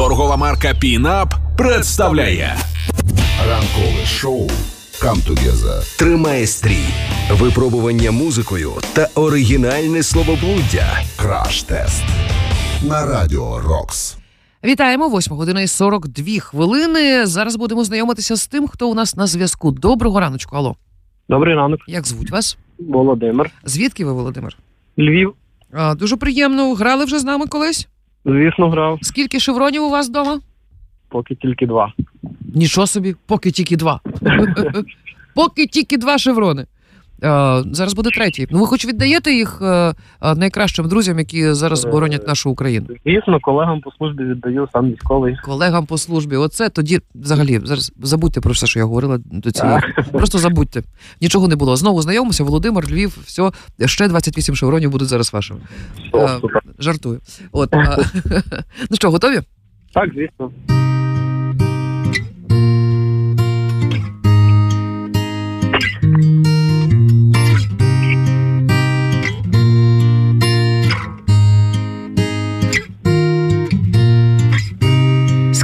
Торгова марка Пінап представляє Ранкове шоу «Come Together» Тримає стрій, випробування музикою та оригінальне словоблуддя. Краш-тест на радіо Рокс. Вітаємо, 8 година і 42 хвилини. Зараз будемо знайомитися з тим, хто у нас на зв'язку. Доброго раночку. Алло, Добрий ранок, як звуть вас? Володимир. Звідки ви, Володимир? Львів, А, дуже приємно. Грали вже з нами колись? Звісно, грав, Скільки шевронів у вас вдома? поки тільки два. Нічого собі, поки тільки два. поки тільки два шеврони. А, зараз буде третій. Ну ви хоч віддаєте їх е, е, найкращим друзям, які зараз боронять нашу Україну. Звісно, колегам по службі віддаю сам військовий. Колегам по службі. Оце тоді взагалі зараз забудьте про все, що я говорила до цієї. Просто забудьте. Нічого не було. Знову знайомимося, Володимир, Львів, все. Ще 28 шевронів будуть зараз вашими. Е. Жартую. От, ну що, готові? Так, звісно.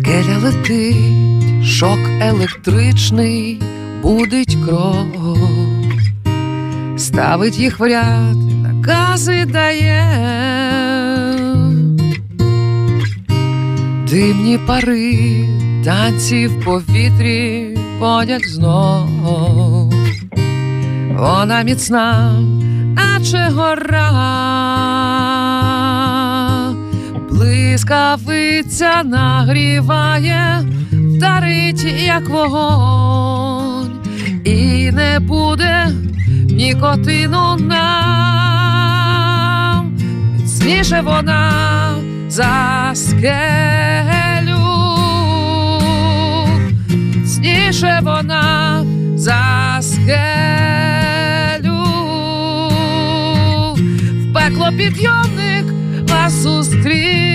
Скеля летить, шок електричний, будить кров, ставить їх в ряд, накази дає. Димні пари, танці в повітрі подять знов. Вона міцна, наче гора, блискавиця нагріває, вдарить, як вогонь, і не буде нікотину нам, міцніше вона за скелю, міцніше вона за скелю, в пекло підйомник вас зустріне,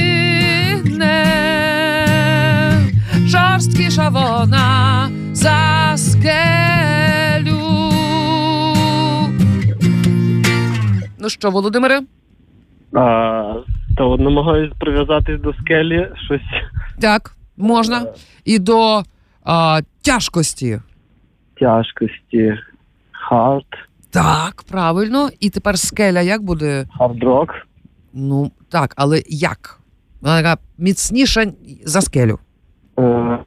жорсткіша вона за скелю. Ну що, Володимире? А, та от намагаюсь прив'язатись до скелі щось. Так, можна. І до а, тяжкості. Тяжкості. Хард, Так, правильно. І тепер скеля як буде? хард-рок. Ну, так, але як? Вона така міцніша за скелю. Е,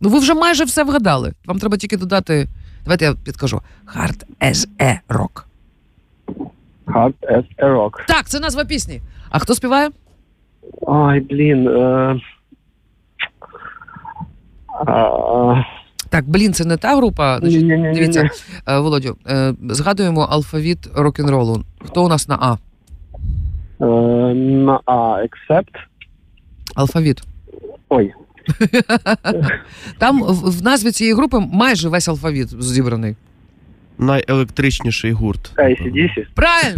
Ну, ви вже майже все вгадали. Вам треба тільки додати. Давайте я підкажу. Hard as a rock. Hard as a rock. Так, це назва пісні. А хто співає? Ай, блін. Е, а, Так, блін, це не та група. Значить, дивіться, е, Володю, е, згадуємо алфавіт рок-н-ролу. Хто у нас на А? Е, на А, except. Алфавіт. Ой, Там в, в назві цієї групи майже весь алфавіт зібраний. найелектричніший гурт. ACDC. Правильно!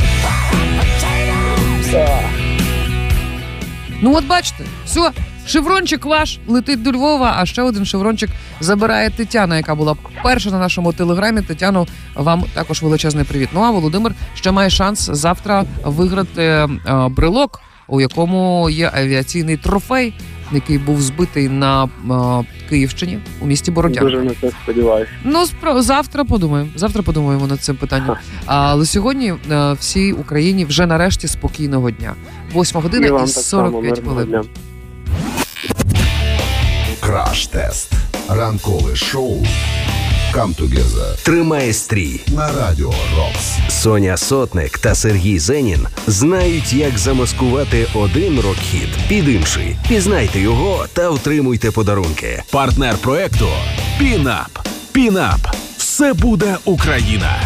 Ну, от бачите, все, шеврончик ваш летить до Львова, а ще один шеврончик забирає Тетяна, яка була перша на нашому телеграмі. Тетяну вам також величезний привіт. Ну а Володимир ще має шанс завтра виграти е, брелок, у якому є авіаційний трофей, який був збитий на е, Київщині у місті Бородянка. Дуже на це сподіваюся. Ну, спро... завтра подумаємо. Завтра подумаємо над цим питанням. Але сьогодні е, всій Україні вже нарешті спокійного дня. Восьма година і сорок п'ять 45 хвилин. Краш-тест. Ранкове шоу «Come Together» Тримає стрій. на радіо Рокс. Соня Сотник та Сергій Зенін знають, як замаскувати один рок-хіт під інший. Пізнайте його та отримуйте подарунки. партнер проекту Pin-Up. Pin-Up. Все буде Україна.